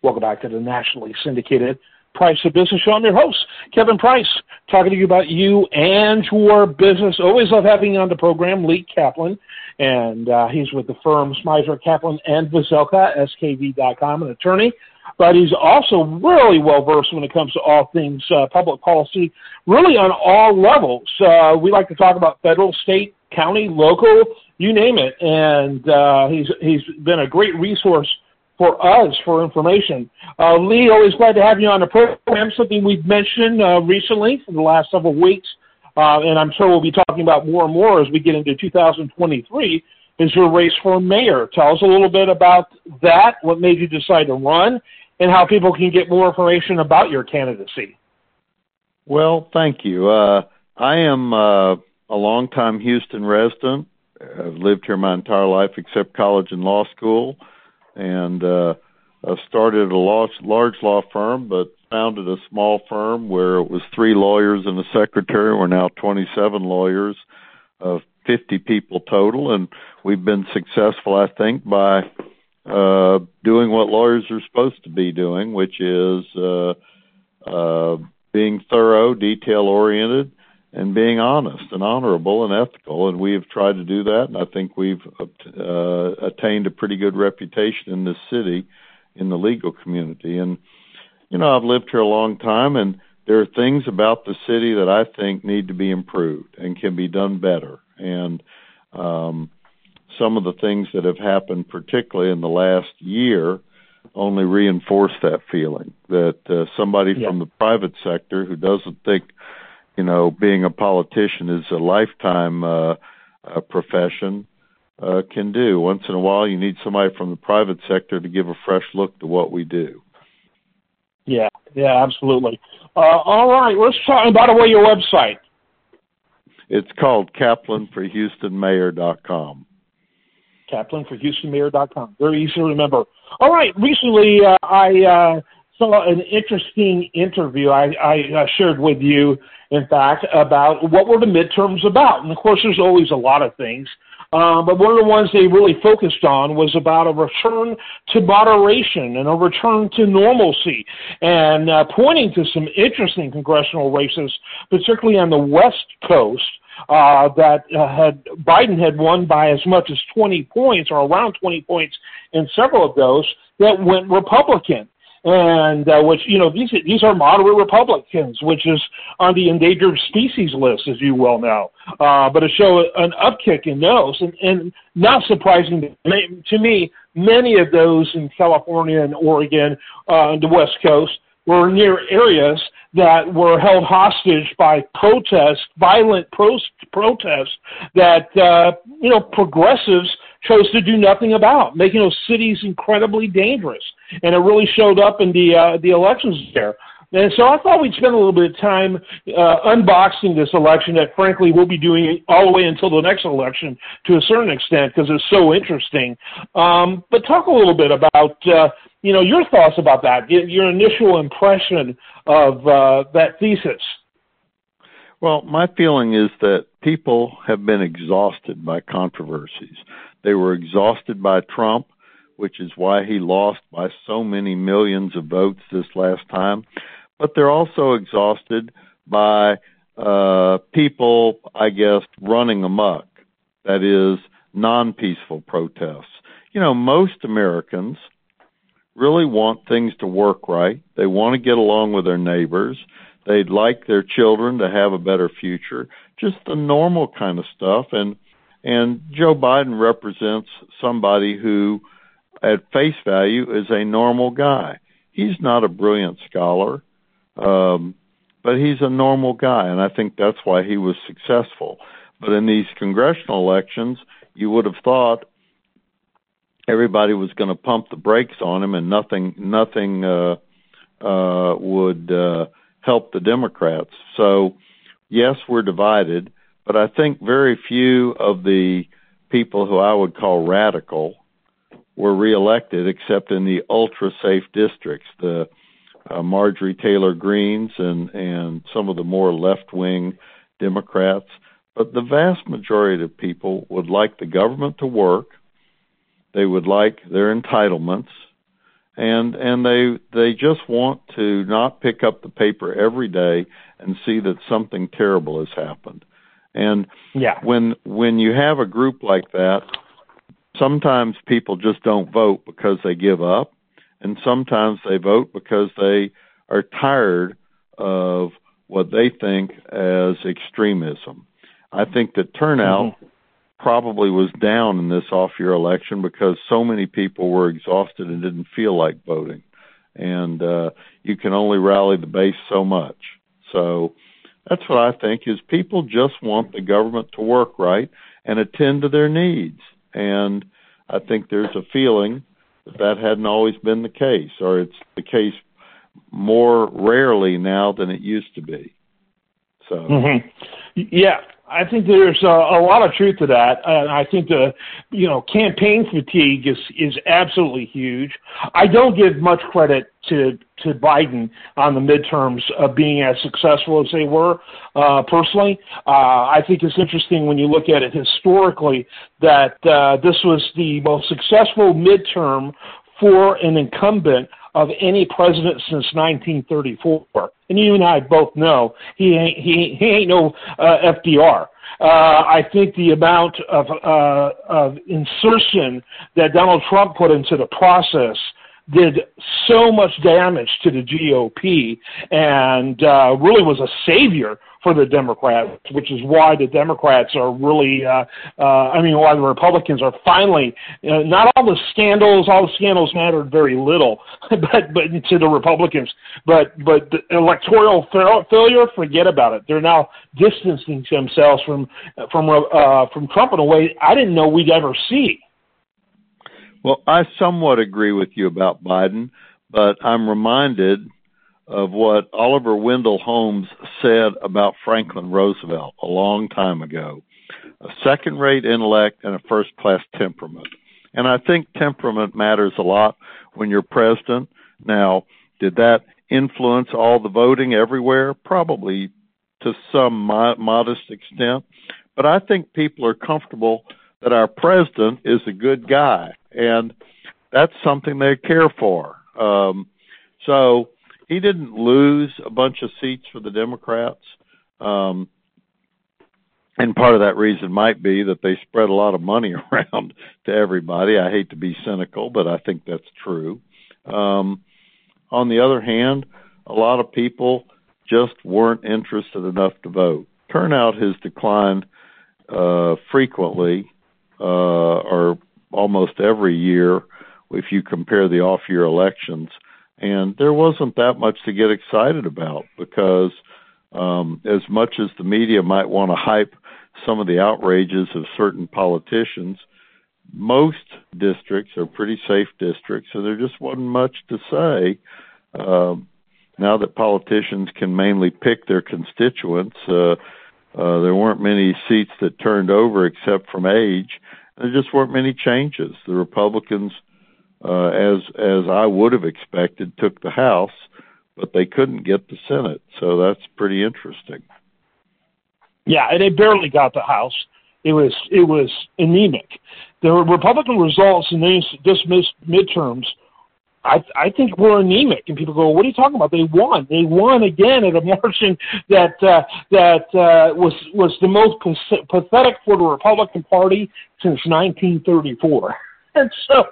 Welcome back to the nationally syndicated Price of Business Show. I'm your host, Kevin Price, talking to you about you and your business. Always love having on the program, Lee Kaplan, and uh, he's with the firm Smyser Kaplan and Veselka, skv.com, an attorney. But he's also really well versed when it comes to all things uh, public policy, really on all levels. Uh, we like to talk about federal, state, county, local, you name it. And uh, he's he's been a great resource for us for information. Uh, Lee, always glad to have you on the program. Something we've mentioned uh, recently for the last several weeks, uh, and I'm sure we'll be talking about more and more as we get into 2023. Is your race for mayor? Tell us a little bit about that. What made you decide to run, and how people can get more information about your candidacy. Well, thank you. Uh, I am uh, a longtime Houston resident. I've lived here my entire life except college and law school and uh, I started a law, large law firm, but founded a small firm where it was three lawyers and a secretary. We're now 27 lawyers, of 50 people total, and we've been successful, I think, by uh, doing what lawyers are supposed to be doing, which is uh, uh, being thorough, detail oriented, and being honest and honorable and ethical. And we have tried to do that, and I think we've uh, attained a pretty good reputation in this city, in the legal community. And you know, I've lived here a long time, and there are things about the city that I think need to be improved and can be done better. And um, some of the things that have happened, particularly in the last year, only reinforce that feeling that uh, somebody yeah. from the private sector who doesn't think you know, being a politician is a lifetime uh, uh, profession uh, can do. Once in a while, you need somebody from the private sector to give a fresh look to what we do. Yeah, yeah, absolutely. Uh, all right, let's talk. By the way, your website. It's called KaplanForHoustonMayor.com. KaplanForHoustonMayor.com. Very easy to remember. All right, recently uh, I uh, saw an interesting interview I, I shared with you in fact, about what were the midterms about. And of course, there's always a lot of things. Uh, but one of the ones they really focused on was about a return to moderation and a return to normalcy, and uh, pointing to some interesting congressional races, particularly on the West Coast, uh, that uh, had Biden had won by as much as 20 points or around 20 points in several of those that went Republican and uh, which you know these these are moderate Republicans, which is on the endangered species list, as you well know. Uh, but to show an upkick in those, and, and not surprising to me, to me, many of those in California and Oregon, uh, the West Coast, were near areas that were held hostage by protests, violent pro- protests that uh, you know progressives chose to do nothing about, making those cities incredibly dangerous. And it really showed up in the uh, the elections there. And so I thought we'd spend a little bit of time uh, unboxing this election that, frankly, we'll be doing all the way until the next election to a certain extent because it's so interesting. Um, but talk a little bit about, uh, you know, your thoughts about that, your initial impression of uh, that thesis. Well, my feeling is that people have been exhausted by controversies. They were exhausted by Trump, which is why he lost by so many millions of votes this last time. But they're also exhausted by uh, people, I guess, running amok. That is, non peaceful protests. You know, most Americans really want things to work right. They want to get along with their neighbors. They'd like their children to have a better future. Just the normal kind of stuff. And and Joe Biden represents somebody who, at face value, is a normal guy. He's not a brilliant scholar, um, but he's a normal guy, and I think that's why he was successful. But in these congressional elections, you would have thought everybody was going to pump the brakes on him, and nothing, nothing uh, uh, would uh, help the Democrats. So, yes, we're divided but I think very few of the people who I would call radical were reelected, except in the ultra safe districts, the uh, Marjorie Taylor Greens and and some of the more left wing Democrats. But the vast majority of people would like the government to work. They would like their entitlements, and and they they just want to not pick up the paper every day and see that something terrible has happened. And yeah. when when you have a group like that, sometimes people just don't vote because they give up, and sometimes they vote because they are tired of what they think as extremism. I think that turnout mm-hmm. Probably was down in this off year election because so many people were exhausted and didn't feel like voting. And uh you can only rally the base so much. So that's what I think is people just want the government to work right and attend to their needs. And I think there's a feeling that that hadn't always been the case, or it's the case more rarely now than it used to be. So, mm-hmm. yeah, I think there's a, a lot of truth to that. And I think the, you know, campaign fatigue is is absolutely huge. I don't give much credit to to Biden on the midterms of being as successful as they were. Uh, personally, uh, I think it's interesting when you look at it historically that uh, this was the most successful midterm for an incumbent of any president since 1934. And you and I both know he ain't he, he ain't no uh, FDR. Uh, I think the amount of uh, of insertion that Donald Trump put into the process did so much damage to the GOP and uh, really was a savior for the Democrats, which is why the Democrats are really, uh, uh, I mean, why the Republicans are finally, uh, not all the scandals, all the scandals mattered very little, but but to the Republicans, but but the electoral fa- failure, forget about it. They're now distancing themselves from from uh, from Trump in a way I didn't know we'd ever see. Well, I somewhat agree with you about Biden, but I'm reminded of what Oliver Wendell Holmes said about Franklin Roosevelt a long time ago a second rate intellect and a first class temperament. And I think temperament matters a lot when you're president. Now, did that influence all the voting everywhere? Probably to some mo- modest extent. But I think people are comfortable that our president is a good guy, and that's something they care for. Um, so he didn't lose a bunch of seats for the Democrats. Um, and part of that reason might be that they spread a lot of money around to everybody. I hate to be cynical, but I think that's true. Um, on the other hand, a lot of people just weren't interested enough to vote. Turnout has declined uh, frequently, uh, or almost every year, if you compare the off-year elections and there wasn't that much to get excited about because um, as much as the media might want to hype some of the outrages of certain politicians, most districts are pretty safe districts, so there just wasn't much to say. Uh, now that politicians can mainly pick their constituents, uh, uh, there weren't many seats that turned over except from age. There just weren't many changes. The Republicans uh, as as I would have expected, took the House, but they couldn't get the Senate. So that's pretty interesting. Yeah, and they barely got the House. It was it was anemic. The Republican results in these this midterms, I I think were anemic. And people go, "What are you talking about? They won. They won again at a margin that uh, that uh, was was the most pathetic for the Republican Party since 1934." and so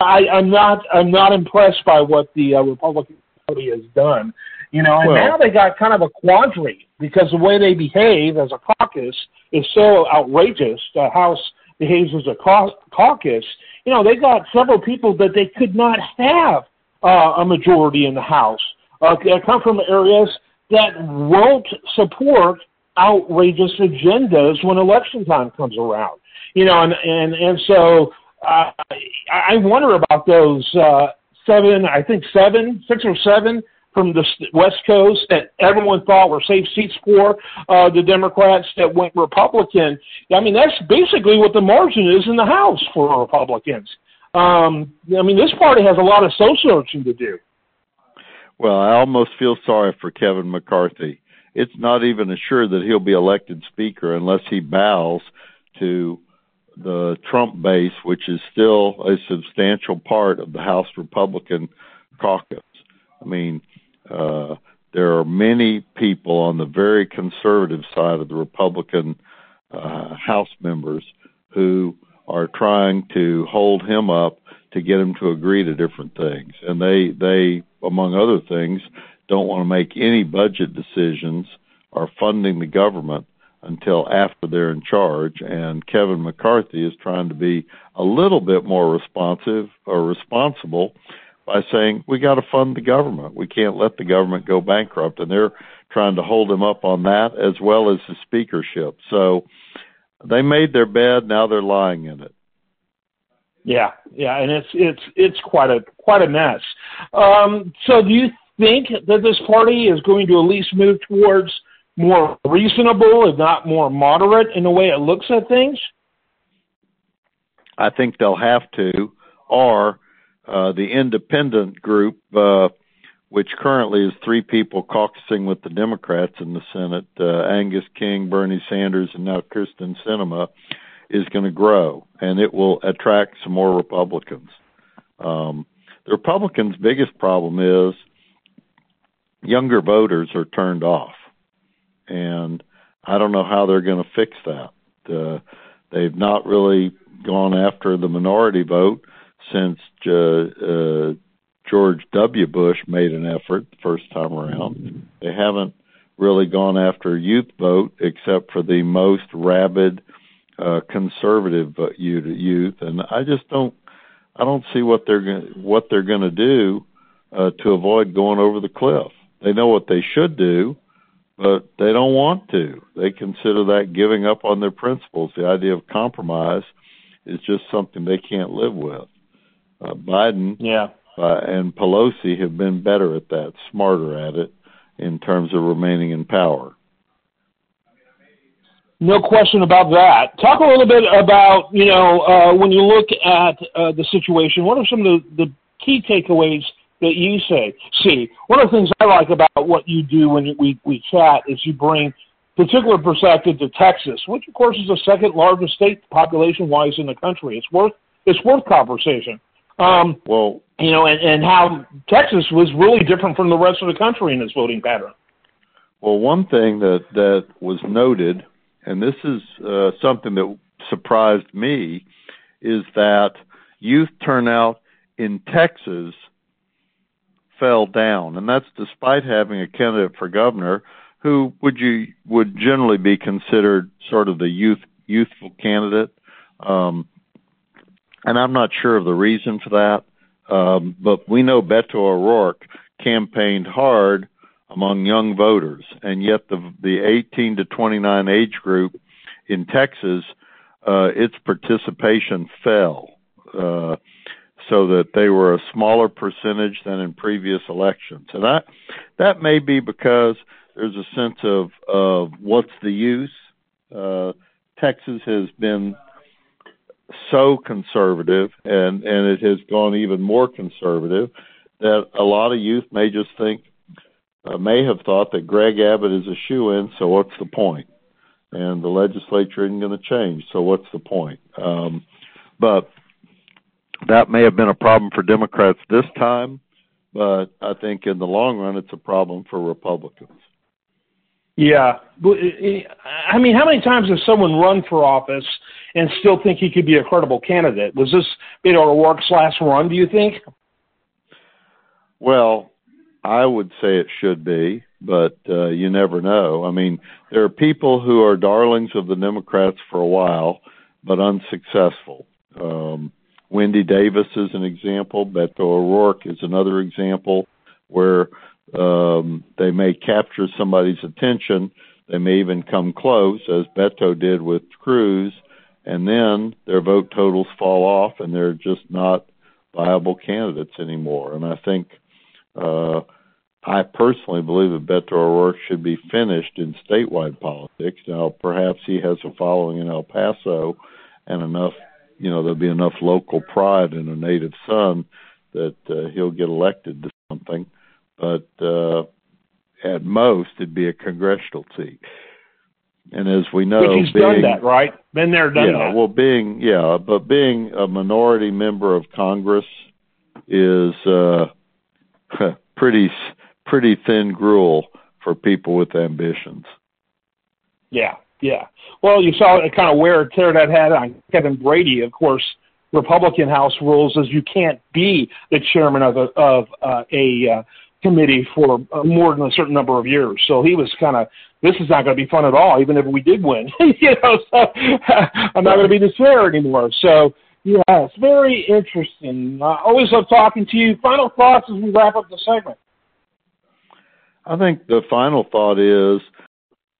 I, I'm not I'm not impressed by what the uh, Republican Party has done. You know, and well, now they got kind of a quandary because the way they behave as a caucus is so outrageous. The House behaves as a caucus. You know, they got several people that they could not have uh, a majority in the House. Uh, come from areas that won't support outrageous agendas when election time comes around. You know, and and and so uh, I wonder about those uh, seven, I think seven, six or seven from the West Coast that everyone thought were safe seats for uh, the Democrats that went Republican. I mean, that's basically what the margin is in the House for Republicans. Um, I mean, this party has a lot of soul searching to do. Well, I almost feel sorry for Kevin McCarthy. It's not even assured that he'll be elected Speaker unless he bows to the Trump base, which is still a substantial part of the House Republican caucus. I mean, uh, there are many people on the very conservative side of the Republican uh, House members who are trying to hold him up to get him to agree to different things, and they they among other things don't want to make any budget decisions or funding the government until after they're in charge. And Kevin McCarthy is trying to be a little bit more responsive or responsible by saying we got to fund the government. We can't let the government go bankrupt, and they're trying to hold him up on that as well as the speakership. So they made their bed, now they're lying in it. Yeah, yeah, and it's it's it's quite a quite a mess. Um, so do you think that this party is going to at least move towards more reasonable, if not more moderate, in the way it looks at things? I think they'll have to, or uh, the independent group, uh, which currently is three people caucusing with the Democrats in the Senate, uh, Angus King, Bernie Sanders, and now Kyrsten Sinema, is going to grow, and it will attract some more Republicans. Um, the Republicans' biggest problem is younger voters are turned off and I don't know how they're going to fix that. Uh, they've not really gone after the minority vote since uh, uh, George W. Bush made an effort the first time around. They haven't really gone after a youth vote except for the most rabid uh, conservative youth, and I just don't. I don't see what they're going what they're going to do uh, to avoid going over the cliff. They know what they should do, but they don't want to. They consider that giving up on their principles. The idea of compromise is just something they can't live with. Uh, Biden yeah. uh, and Pelosi have been better at that, smarter at it in terms of remaining in power. No question about that. Talk a little bit about, you know, uh, when you look at uh, the situation, what are some of the, the key takeaways that you say. See, one of the things I like about what you do when we, we chat is you bring particular perspective to Texas, which of course is the second largest state population wise in the country. It's worth it's worth conversation. Um, well, you know, and, and how Texas was really different from the rest of the country in its voting pattern. Well, one thing that that was noted, and this is uh, something that surprised me, is that youth turnout in Texas fell down, and that's despite having a candidate for governor who would you would generally be considered sort of the youth youthful candidate. Um, and I'm not sure of the reason for that, um, but we know Beto O'Rourke campaigned hard among young voters, and yet the the 18 to 29 age group in Texas, uh, its participation fell. Uh, so that they were a smaller percentage than in previous elections. And that that may be because there's a sense of of what's the use. Uh, Texas has been so conservative, and and it has gone even more conservative that a lot of youth may just think uh, may have thought that Greg Abbott is a shoe in. So what's the point? And the legislature isn't going to change. So what's the point? Um, but that may have been a problem for Democrats this time, but I think in the long run, it's a problem for Republicans. Yeah. I mean, how many times has someone run for office and still think he could be a credible candidate? Was this Beto O'Rourke's last run, do you think? Well, I would say it should be, but uh, you never know. I mean, there are people who are darlings of the Democrats for a while, but unsuccessful. Um, Wendy Davis is an example. Beto O'Rourke is another example where um, they may capture somebody's attention. They may even come close, as Beto did with Cruz, and then their vote totals fall off and they're just not viable candidates anymore. And I think uh, I personally believe that Beto O'Rourke should be finished in statewide politics. Now, perhaps he has a following in El Paso and enough you know there'll be enough local pride in a native son that uh, he'll get elected to something, but uh, at most it'd be a congressional seat. And as we know, Which he's being, done that, right? Been there, done yeah, that. well, being yeah, but being a minority member of Congress is uh, pretty pretty thin gruel for people with ambitions. Yeah, yeah. Well, you saw it kind of wear and tear that had on Kevin Brady. Of course, Republican House rules is you can't be the chairman of a of uh, a uh, committee for uh, more than a certain number of years. So he was kind of this is not going to be fun at all, even if we did win. you know, so I'm not going to be this fair anymore. So yeah, it's very interesting. I always love talking to you. Final thoughts as we wrap up the segment. I think the final thought is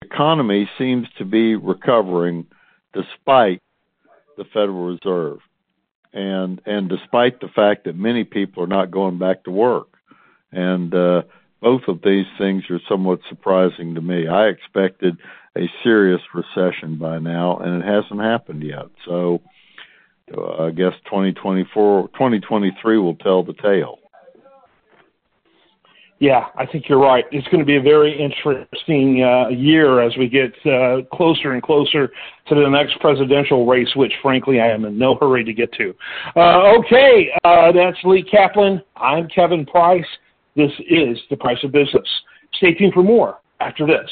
the economy seems to be recovering despite the Federal Reserve and and despite the fact that many people are not going back to work. And uh both of these things are somewhat surprising to me. I expected a serious recession by now and it hasn't happened yet. So uh, I guess 2024 2023 will tell the tale. Yeah, I think you're right. It's going to be a very interesting uh, year as we get uh, closer and closer to the next presidential race, which, frankly, I am in no hurry to get to. Uh, okay, uh, that's Lee Kaplan. I'm Kevin Price. This is The Price of Business. Stay tuned for more after this.